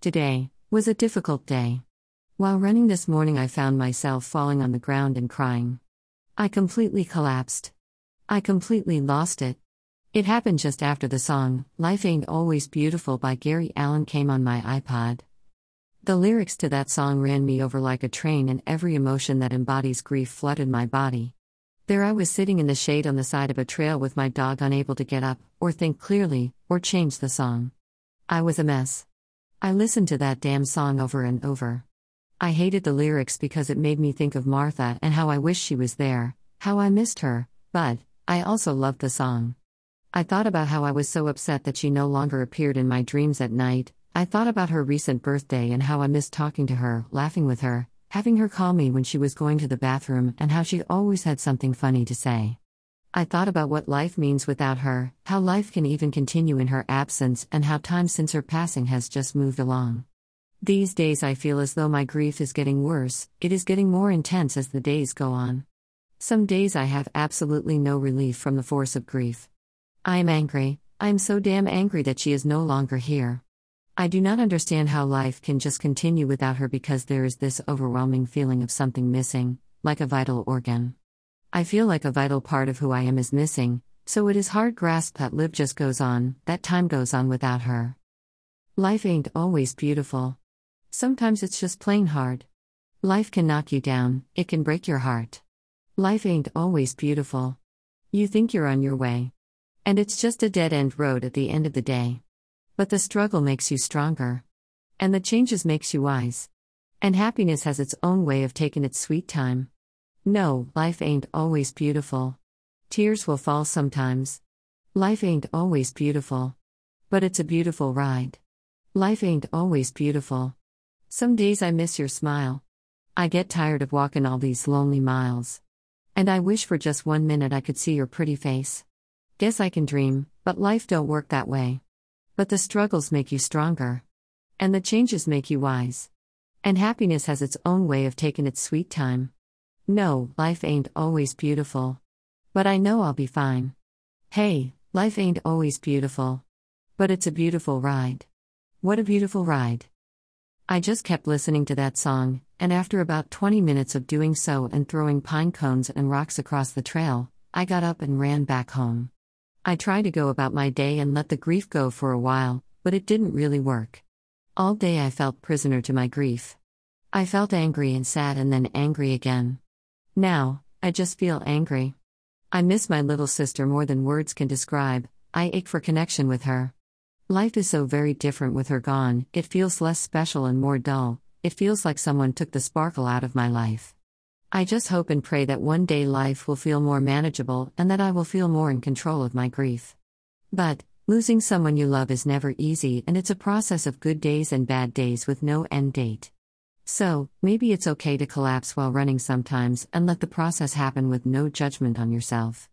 Today was a difficult day. While running this morning, I found myself falling on the ground and crying. I completely collapsed. I completely lost it. It happened just after the song, Life Ain't Always Beautiful by Gary Allan came on my iPod. The lyrics to that song ran me over like a train, and every emotion that embodies grief flooded my body. There I was sitting in the shade on the side of a trail with my dog, unable to get up, or think clearly, or change the song. I was a mess. I listened to that damn song over and over. I hated the lyrics because it made me think of Martha and how I wish she was there, how I missed her, but I also loved the song. I thought about how I was so upset that she no longer appeared in my dreams at night. I thought about her recent birthday and how I missed talking to her, laughing with her, having her call me when she was going to the bathroom, and how she always had something funny to say. I thought about what life means without her, how life can even continue in her absence, and how time since her passing has just moved along. These days I feel as though my grief is getting worse, it is getting more intense as the days go on. Some days I have absolutely no relief from the force of grief. I am angry, I am so damn angry that she is no longer here. I do not understand how life can just continue without her because there is this overwhelming feeling of something missing, like a vital organ. I feel like a vital part of who I am is missing, so it is hard grasp that Liv just goes on, that time goes on without her. Life ain't always beautiful. Sometimes it's just plain hard. Life can knock you down, it can break your heart. Life ain't always beautiful. You think you're on your way. And it's just a dead end road at the end of the day. But the struggle makes you stronger. And the changes makes you wise. And happiness has its own way of taking its sweet time. No, life ain't always beautiful. Tears will fall sometimes. Life ain't always beautiful. But it's a beautiful ride. Life ain't always beautiful. Some days I miss your smile. I get tired of walking all these lonely miles. And I wish for just one minute I could see your pretty face. Guess I can dream, but life don't work that way. But the struggles make you stronger. And the changes make you wise. And happiness has its own way of taking its sweet time. No, life ain't always beautiful. But I know I'll be fine. Hey, life ain't always beautiful. But it's a beautiful ride. What a beautiful ride. I just kept listening to that song, and after about 20 minutes of doing so and throwing pine cones and rocks across the trail, I got up and ran back home. I tried to go about my day and let the grief go for a while, but it didn't really work. All day I felt prisoner to my grief. I felt angry and sad and then angry again. Now, I just feel angry. I miss my little sister more than words can describe, I ache for connection with her. Life is so very different with her gone, it feels less special and more dull, it feels like someone took the sparkle out of my life. I just hope and pray that one day life will feel more manageable and that I will feel more in control of my grief. But, losing someone you love is never easy and it's a process of good days and bad days with no end date. So, maybe it's okay to collapse while running sometimes and let the process happen with no judgment on yourself.